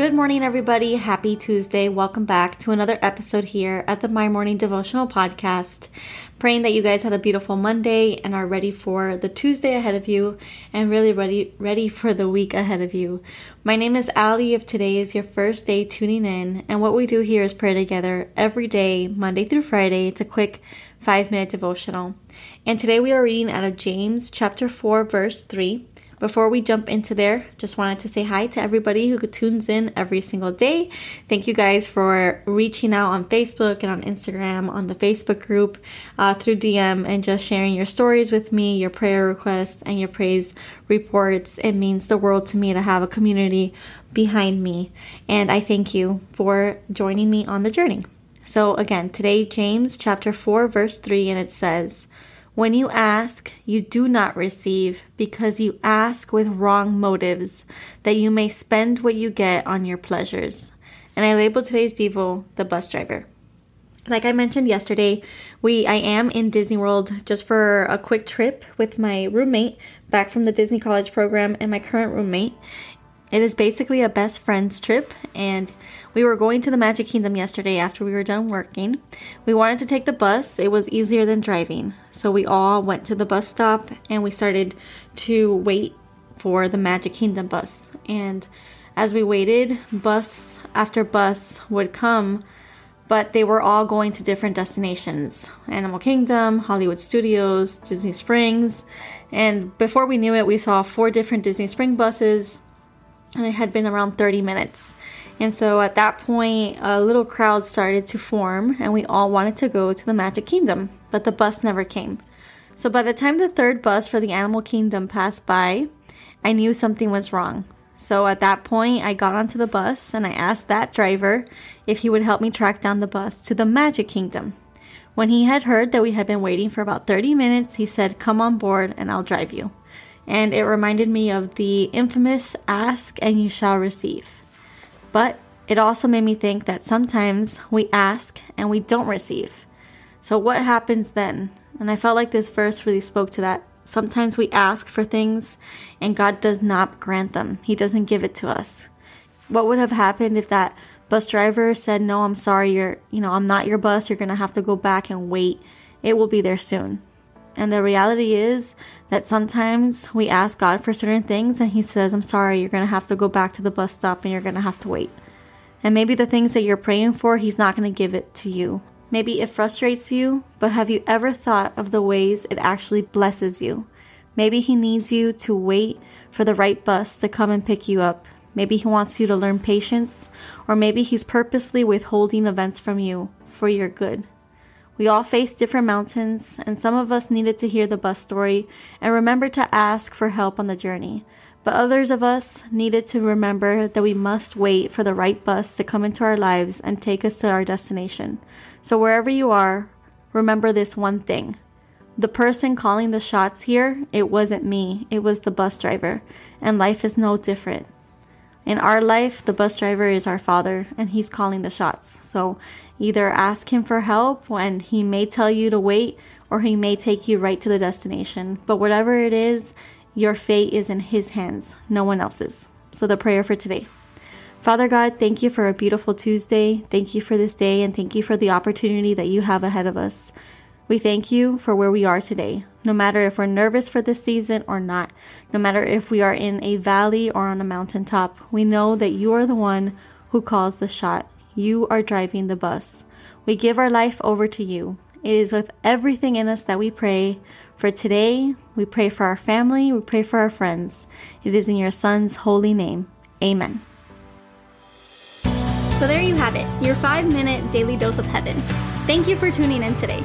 Good morning, everybody. Happy Tuesday. Welcome back to another episode here at the My Morning Devotional Podcast. Praying that you guys had a beautiful Monday and are ready for the Tuesday ahead of you and really ready ready for the week ahead of you. My name is Ali. If today is your first day tuning in, and what we do here is pray together every day, Monday through Friday. It's a quick five minute devotional. And today we are reading out of James chapter 4, verse 3. Before we jump into there, just wanted to say hi to everybody who tunes in every single day. Thank you guys for reaching out on Facebook and on Instagram, on the Facebook group, uh, through DM, and just sharing your stories with me, your prayer requests, and your praise reports. It means the world to me to have a community behind me. And I thank you for joining me on the journey. So, again, today, James chapter 4, verse 3, and it says, when you ask, you do not receive because you ask with wrong motives, that you may spend what you get on your pleasures. And I labeled today's Devo the bus driver. Like I mentioned yesterday, we I am in Disney World just for a quick trip with my roommate back from the Disney College program and my current roommate. It is basically a best friends trip, and we were going to the Magic Kingdom yesterday after we were done working. We wanted to take the bus, it was easier than driving. So we all went to the bus stop and we started to wait for the Magic Kingdom bus. And as we waited, bus after bus would come, but they were all going to different destinations Animal Kingdom, Hollywood Studios, Disney Springs. And before we knew it, we saw four different Disney Spring buses and it had been around 30 minutes. And so at that point, a little crowd started to form, and we all wanted to go to the Magic Kingdom, but the bus never came. So by the time the third bus for the Animal Kingdom passed by, I knew something was wrong. So at that point, I got onto the bus and I asked that driver if he would help me track down the bus to the Magic Kingdom. When he had heard that we had been waiting for about 30 minutes, he said, Come on board and I'll drive you and it reminded me of the infamous ask and you shall receive. But it also made me think that sometimes we ask and we don't receive. So, what happens then? And I felt like this verse really spoke to that. Sometimes we ask for things and God does not grant them, He doesn't give it to us. What would have happened if that bus driver said, No, I'm sorry, you're, you know, I'm not your bus, you're gonna have to go back and wait. It will be there soon. And the reality is that sometimes we ask God for certain things and He says, I'm sorry, you're going to have to go back to the bus stop and you're going to have to wait. And maybe the things that you're praying for, He's not going to give it to you. Maybe it frustrates you, but have you ever thought of the ways it actually blesses you? Maybe He needs you to wait for the right bus to come and pick you up. Maybe He wants you to learn patience, or maybe He's purposely withholding events from you for your good. We all face different mountains, and some of us needed to hear the bus story and remember to ask for help on the journey. But others of us needed to remember that we must wait for the right bus to come into our lives and take us to our destination. So, wherever you are, remember this one thing. The person calling the shots here, it wasn't me, it was the bus driver. And life is no different. In our life, the bus driver is our father and he's calling the shots. So Either ask him for help and he may tell you to wait or he may take you right to the destination. But whatever it is, your fate is in his hands, no one else's. So the prayer for today. Father God, thank you for a beautiful Tuesday. Thank you for this day and thank you for the opportunity that you have ahead of us. We thank you for where we are today. No matter if we're nervous for this season or not, no matter if we are in a valley or on a mountaintop, we know that you are the one who calls the shot. You are driving the bus. We give our life over to you. It is with everything in us that we pray. For today, we pray for our family, we pray for our friends. It is in your Son's holy name. Amen. So there you have it, your five minute daily dose of heaven. Thank you for tuning in today.